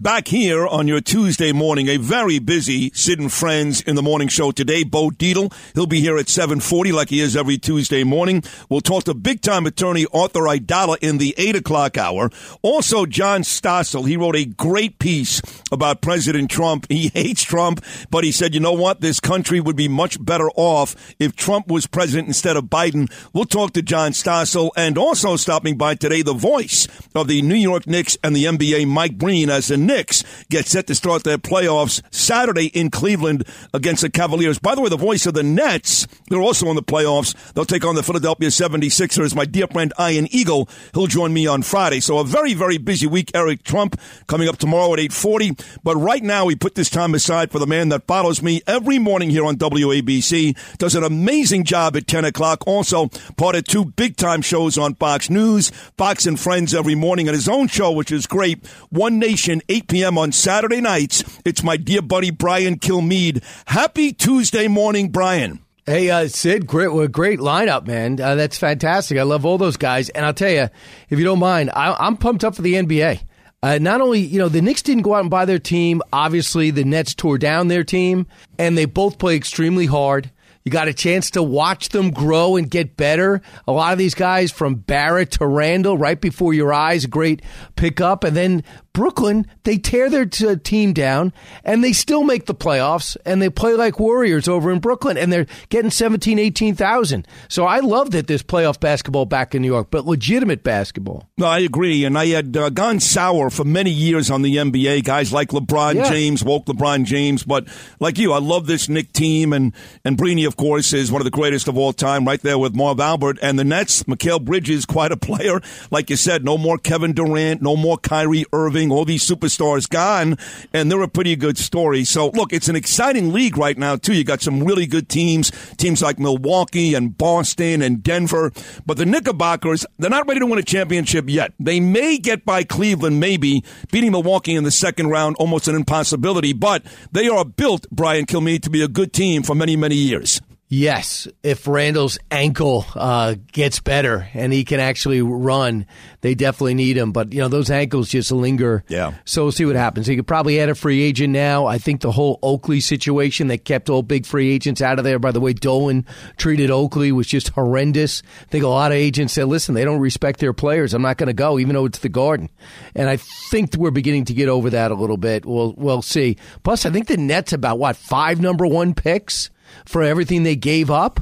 Back here on your Tuesday morning, a very busy Sid and Friends in the morning show today. Bo Dietl, he'll be here at 740 like he is every Tuesday morning. We'll talk to big-time attorney Arthur Aidala in the 8 o'clock hour. Also, John Stossel, he wrote a great piece about President Trump. He hates Trump, but he said, you know what? This country would be much better off if Trump was president instead of Biden. We'll talk to John Stossel and also stopping by today, the voice of the New York Knicks and the NBA, Mike Breen, as the Knicks get set to start their playoffs Saturday in Cleveland against the Cavaliers. By the way, the voice of the Nets, they're also in the playoffs. They'll take on the Philadelphia 76ers. My dear friend Ian Eagle, he'll join me on Friday. So a very, very busy week. Eric Trump coming up tomorrow at 840. But right now, we put this time aside for the man that follows me every morning here on WABC. Does an amazing job at 10 o'clock. Also, part of two big time shows on Fox News, Fox and Friends every morning, and his own show, which is great. One Nation, 8 p.m. on Saturday nights. It's my dear buddy Brian Kilmeade. Happy Tuesday morning, Brian. Hey, uh, Sid, great, great lineup, man. Uh, that's fantastic. I love all those guys. And I'll tell you, if you don't mind, I, am pumped up for the NBA. Uh, not only, you know, the Knicks didn't go out and buy their team. Obviously, the Nets tore down their team, and they both play extremely hard. You got a chance to watch them grow and get better. A lot of these guys from Barrett to Randle right before your eyes, great pickup. And then Brooklyn, they tear their t- team down and they still make the playoffs and they play like warriors over in Brooklyn and they're getting 17, 18,000. So I love that there's playoff basketball back in New York, but legitimate basketball. No, I agree. And I had uh, gone sour for many years on the NBA. Guys like LeBron yeah. James, woke LeBron James. But like you, I love this Knick team. And, and Brini, of course, is one of the greatest of all time, right there with Marv Albert. And the Nets, Mikal Bridges, quite a player. Like you said, no more Kevin Durant, no more Kyrie Irving all these superstars gone, and they're a pretty good story. So, look, it's an exciting league right now, too. You got some really good teams, teams like Milwaukee and Boston and Denver. But the Knickerbockers, they're not ready to win a championship yet. They may get by Cleveland, maybe, beating Milwaukee in the second round, almost an impossibility. But they are built, Brian Kilmeade, to be a good team for many, many years. Yes, if Randle's ankle uh, gets better and he can actually run, they definitely need him. But you know those ankles just linger. Yeah. So we'll see what happens. He could probably add a free agent now. I think the whole Oakley situation that kept all big free agents out of there. By the way, Dolan treated Oakley was just horrendous. I think a lot of agents said, "Listen, they don't respect their players. I'm not going to go, even though it's the Garden." And I think we're beginning to get over that a little bit. We'll we'll see. Plus, I think the Nets about what five number one picks for everything they gave up.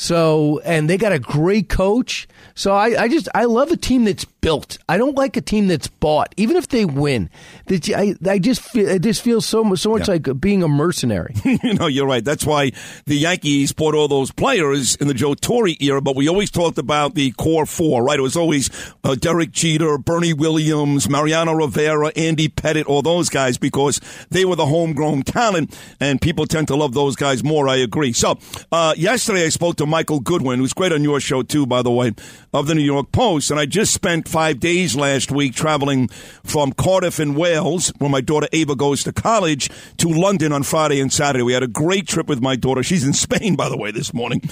So, and they got a great coach. So I, I just, I love a team that's built. I don't like a team that's bought, even if they win. I, I just feel, it just feels so, so much yeah. like being a mercenary. you know, you're right. That's why the Yankees bought all those players in the Joe Torre era, but we always talked about the core four, right? It was always uh, Derek Jeter, Bernie Williams, Mariano Rivera, Andy Pettitte, all those guys because they were the homegrown talent, and people tend to love those guys more. I agree. So, uh, yesterday I spoke to Michael Goodwin, who's great on your show too, by the way, of the New York Post. And I just spent five days last week traveling from Cardiff in Wales, where my daughter Ava goes to college, to London on Friday and Saturday. We had a great trip with my daughter. She's in Spain, by the way, this morning.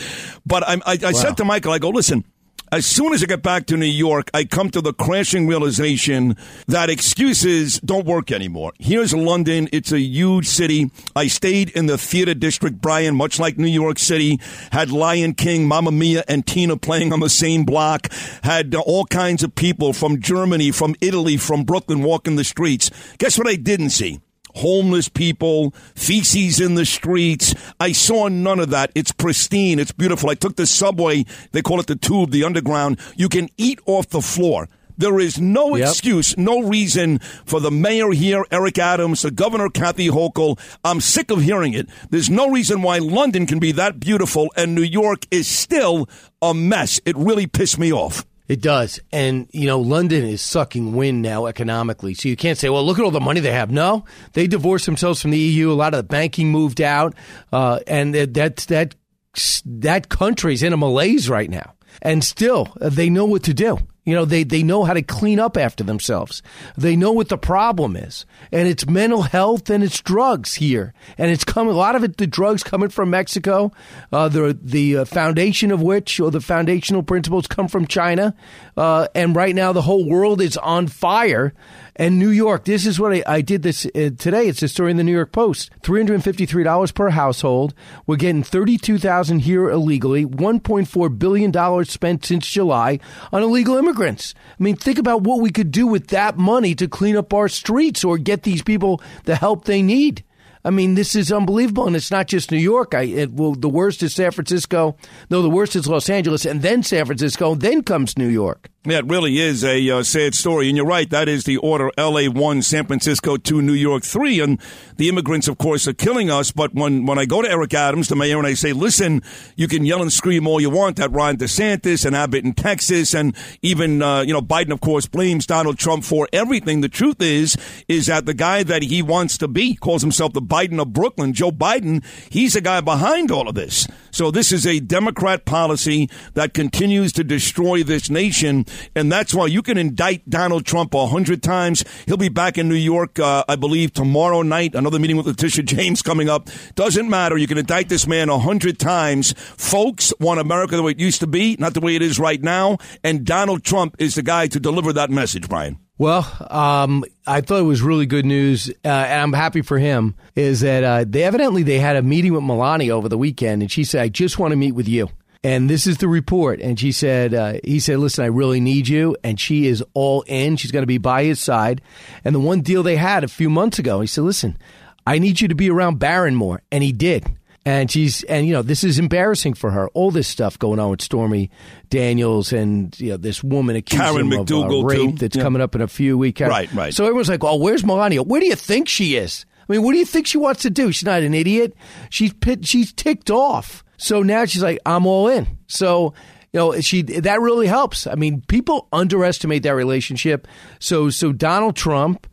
But I, I, I wow. said to Michael, I go, listen, as soon as I get back to New York, I come to the crashing realization that excuses don't work anymore. Here's London. It's a huge city. I stayed in the theater district, Brian, much like New York City, had Lion King, Mamma Mia, and Tina playing on the same block, had uh, all kinds of people from Germany, from Italy, from Brooklyn walking the streets. Guess what I didn't see? Homeless people, feces in the streets. I saw none of that. It's pristine. It's beautiful. I took the subway. They call it the tube, the underground. You can eat off the floor. There is no yep. excuse, no reason for the mayor here, Eric Adams, the governor, Kathy Hochul. I'm sick of hearing it. There's no reason why London can be that beautiful and New York is still a mess. It really pissed me off. It does. And, you know, London is sucking wind now economically. So you can't say, well, look at all the money they have. No, they divorced themselves from the EU. A lot of the banking moved out. Uh, and that, that, that, that country's in a malaise right now. And still, they know what to do. You know, they, they know how to clean up after themselves. They know what the problem is. And it's mental health and it's drugs here. And it's coming, a lot of it, the drugs coming from Mexico, uh, the, the uh, foundation of which, or the foundational principles come from China. Uh, and right now the whole world is on fire and New York, this is what I, I did this uh, today. It's a story in the New York Post. $353 per household. We're getting 32000 here illegally. $1.4 billion spent since July on illegal immigrants. I mean, think about what we could do with that money to clean up our streets or get these people the help they need. I mean, this is unbelievable, and it's not just New York. I it, well, the worst is San Francisco. No, the worst is Los Angeles, and then San Francisco. Then comes New York. Yeah, it really is a uh, sad story. And you're right, that is the order LA 1, San Francisco 2, New York 3. And the immigrants, of course, are killing us. But when, when I go to Eric Adams, the mayor, and I say, listen, you can yell and scream all you want at Ron DeSantis and Abbott in Texas. And even, uh, you know, Biden, of course, blames Donald Trump for everything. The truth is, is that the guy that he wants to be calls himself the Biden of Brooklyn, Joe Biden. He's the guy behind all of this. So this is a Democrat policy that continues to destroy this nation. And that's why you can indict Donald Trump a hundred times. He'll be back in New York, uh, I believe, tomorrow night. Another meeting with Letitia James coming up. Doesn't matter. You can indict this man a hundred times. Folks want America the way it used to be, not the way it is right now. And Donald Trump is the guy to deliver that message, Brian. Well, um, I thought it was really good news, uh, and I'm happy for him. Is that uh, they evidently they had a meeting with Melania over the weekend, and she said, "I just want to meet with you." And this is the report. And she said, uh, he said, listen, I really need you. And she is all in. She's going to be by his side. And the one deal they had a few months ago, he said, listen, I need you to be around Barron more. And he did. And she's, and you know, this is embarrassing for her. All this stuff going on with Stormy Daniels and you know this woman accused Karen him McDougal of uh, rape too. that's Yeah. coming up in a few weeks. Right, right. So everyone's like, "Oh, where's Melania? Where do you think she is? I mean, what do you think she wants to do? She's not an idiot. She's pit, she's ticked off. So now she's like, I'm all in. So you know, she that really helps. I mean, people underestimate that relationship. So so Donald Trump,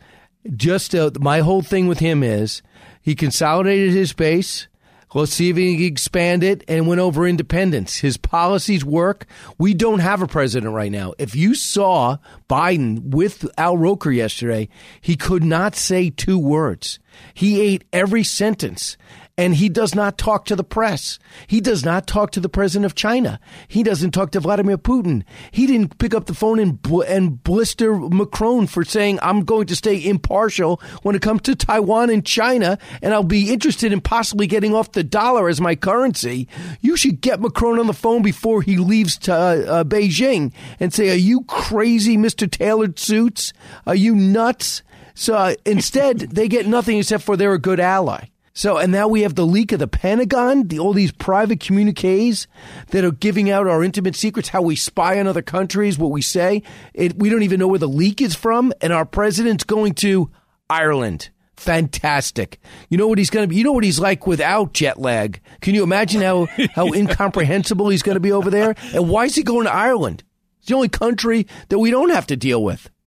just uh, my whole thing with him is he consolidated his base. Let's see if he can expand it and win over independents. His policies work. We don't have a president right now. If you saw Biden with Al Roker yesterday, he could not say two words. He ate every sentence. And he does not talk to the press. He does not talk to the president of China. He doesn't talk to Vladimir Putin. He didn't pick up the phone and, bl- and blister Macron for saying, I'm going to stay impartial when it comes to Taiwan and China, and I'll be interested in possibly getting off the dollar as my currency. You should get Macron on the phone before he leaves to uh, uh, Beijing and say, Are you crazy, Mr. Tailored Suits? Are you nuts? So uh, instead, they get nothing except for they're a good ally. So, and now we have the leak of the Pentagon, the, all these private communiques that are giving out our intimate secrets, how we spy on other countries, what we say. It, we don't even know where the leak is from. And our president's going to Ireland. Fantastic. You know what he's going to be, you know what he's like without jet lag. Can you imagine how, how incomprehensible he's going to be over there? And why is he going to Ireland? It's the only country that we don't have to deal with.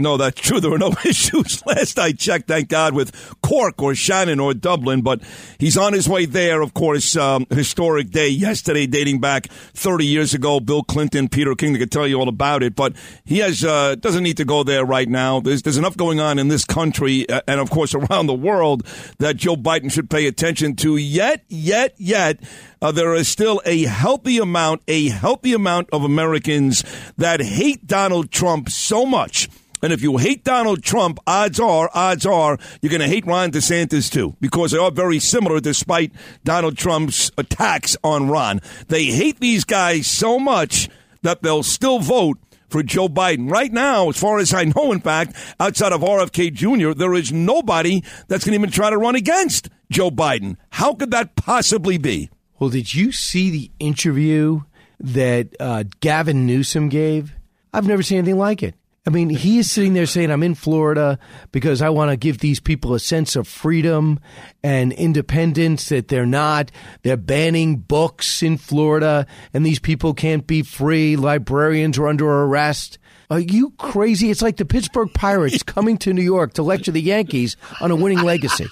No, that's true. There were no issues last I checked, thank God, with Cork or Shannon or Dublin, but he's on his way there, of course. Um, historic day yesterday, dating back 30 years ago. Bill Clinton, Peter King, they could tell you all about it, but he has, uh, doesn't need to go there right now. There's, there's enough going on in this country and, of course, around the world that Joe Biden should pay attention to. Yet, yet, yet, uh, there is still a healthy amount, a healthy amount of Americans that hate Donald Trump so much. And if you hate Donald Trump, odds are, odds are, you're going to hate Ron DeSantis too, because they are very similar despite Donald Trump's attacks on Ron. They hate these guys so much that they'll still vote for Joe Biden. Right now, as far as I know, in fact, outside of RFK Jr., there is nobody that's going to even try to run against Joe Biden. How could that possibly be? Well, did you see the interview that uh, Gavin Newsom gave? I've never seen anything like it. I mean, he is sitting there saying, I'm in Florida because I want to give these people a sense of freedom and independence that they're not. They're banning books in Florida and these people can't be free. Librarians are under arrest. Are you crazy? It's like the Pittsburgh Pirates coming to New York to lecture the Yankees on a winning legacy.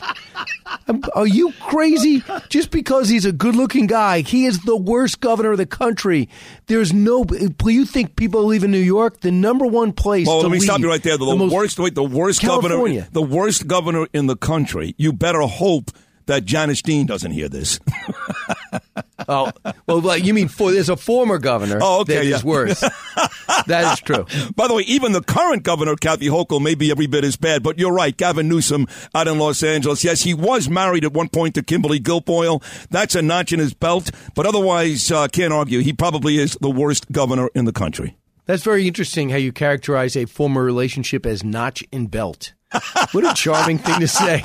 Um, are you crazy? Just because he's a good looking guy, he is the worst governor of the country. There's no. You think people live in New York? The number one place. Well, to let me leave, stop you right there. The, the worst, wait, the worst California. governor, the worst governor in the country. You better hope that Janice Dean doesn't hear this. Oh, well, you mean for, there's a former governor Oh, okay, that is yeah. worse. that is true. By the way, even the current governor, Kathy Hochul, may be every bit as bad. But you're right, Gavin Newsom out in Los Angeles. Yes, he was married at one point to Kimberly Guilfoyle. That's a notch in his belt. But otherwise, uh, can't argue. He probably is the worst governor in the country. That's very interesting how you characterize a former relationship as notch in belt. What a charming thing to say.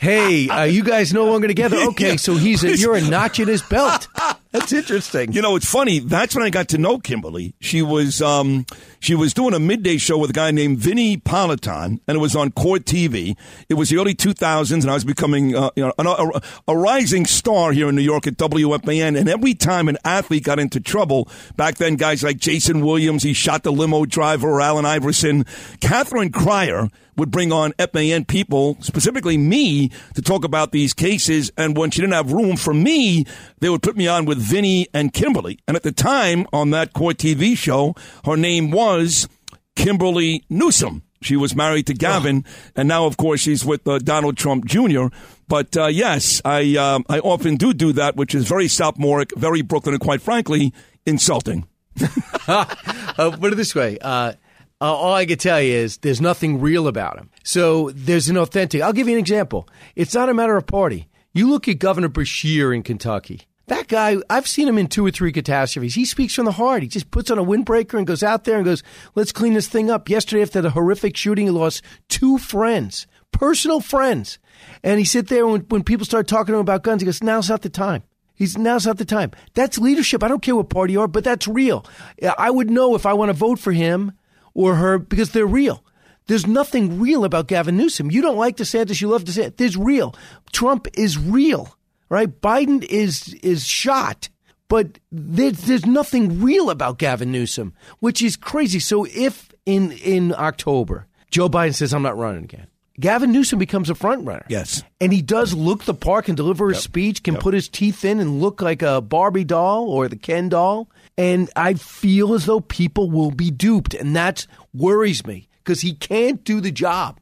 Hey, uh, you guys no longer together. Okay, so he's a, you're a notch in his belt. That's interesting. You know, it's funny. That's when I got to know Kimberly. She was um, she was doing a midday show with a guy named Vinnie Politan, and it was on Court TV. It was the early 2000s, and I was becoming uh, you know an, a, a rising star here in New York at WFAN. And every time an athlete got into trouble back then, guys like Jayson Williams, he shot the limo driver, or Allen Iverson, Catherine Crier would bring on FAN people, specifically me, to talk about these cases. And when she didn't have room for me, they would put me on with Vinnie and Kimberly. And at the time on that court TV show, her name was Kimberly Newsom. She was married to Gavin, and now, of course, she's with uh, Donald Trump Jr. But uh, yes, I um, I often do do that, which is very sophomoric, very Brooklyn, and quite frankly, insulting. Uh, put it this way. Uh, uh, all I can tell you is there's nothing real about him. So there's an authentic. I'll give you an example. It's not a matter of party. You look at Governor Beshear in Kentucky. That guy, I've seen him in two or three catastrophes. He speaks from the heart. He just puts on a windbreaker and goes out there and goes, let's clean this thing up. Yesterday, after the horrific shooting, he lost two friends, personal friends. And he sit there when, when people start talking to him about guns, he goes, now's not the time. He's now's not the time. That's leadership. I don't care what party you are, but that's real. I would know if I want to vote for him or her because they're real. There's nothing real about Gavin Newsom. You don't like DeSantis, you love DeSantis. There's real. Trump is real, right? Biden is is shot, but there's, there's nothing real about Gavin Newsom, which is crazy. So if in in October Joe Biden says I'm not running again, Gavin Newsom becomes a front runner. Yes. And he does look the part, can deliver his speech, can put his teeth in and look like a Barbie doll or the Ken doll. And I feel as though people will be duped. And that worries me because he can't do the job.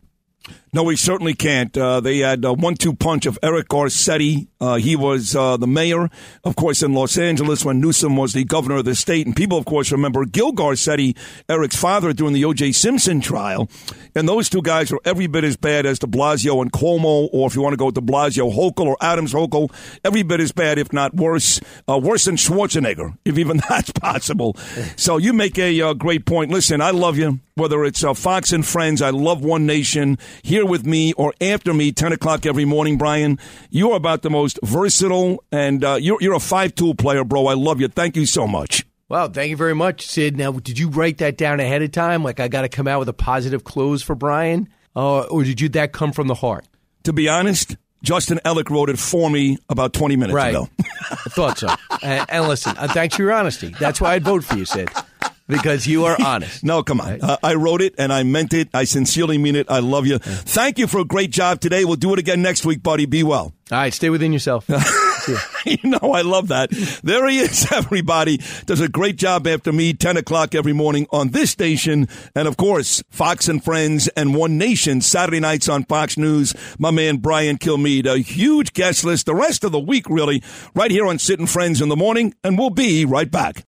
No, we certainly can't. Uh, they had a one-two punch of Eric Garcetti. Uh, he was uh, the mayor, of course, in Los Angeles when Newsom was the governor of the state. And people, of course, remember Gil Garcetti, Eric's father, during the O.J. Simpson trial. And those two guys were every bit as bad as de Blasio and Cuomo, or if you want to go with de Blasio Hochul or Adams Hochul, every bit as bad, if not worse, uh, worse than Schwarzenegger, if even that's possible. So you make a uh, great point. Listen, I love you. Whether it's uh, Fox and Friends, I love One Nation, here with me or after me, 10 o'clock every morning, Brian. You are about the most versatile, and uh, you're, you're a five-tool player, bro. I love you. Thank you so much. Wow, thank you very much, Sid. Now, did you write that down ahead of time? Like, I got to come out with a positive close for Brian? Uh, or did you that come from the heart? To be honest, Justin Ellick wrote it for me about 20 minutes Right. ago. I thought so. and, and listen, uh, thanks for your honesty. That's why I'd vote for you, Sid, because you are honest. No, come on. Uh, I wrote it and I meant it. I sincerely mean it. I love you. Thank you for a great job today. We'll do it again next week, buddy. Be well. All right, stay within yourself. you know, I love that. There he is, everybody. Does a great job after me, 10 o'clock every morning on this station. And of course, Fox and Friends and One Nation, Saturday nights on Fox News. My man, Brian Kilmeade, a huge guest list the rest of the week, really, right here on Sid and Friends in the Morning. And we'll be right back.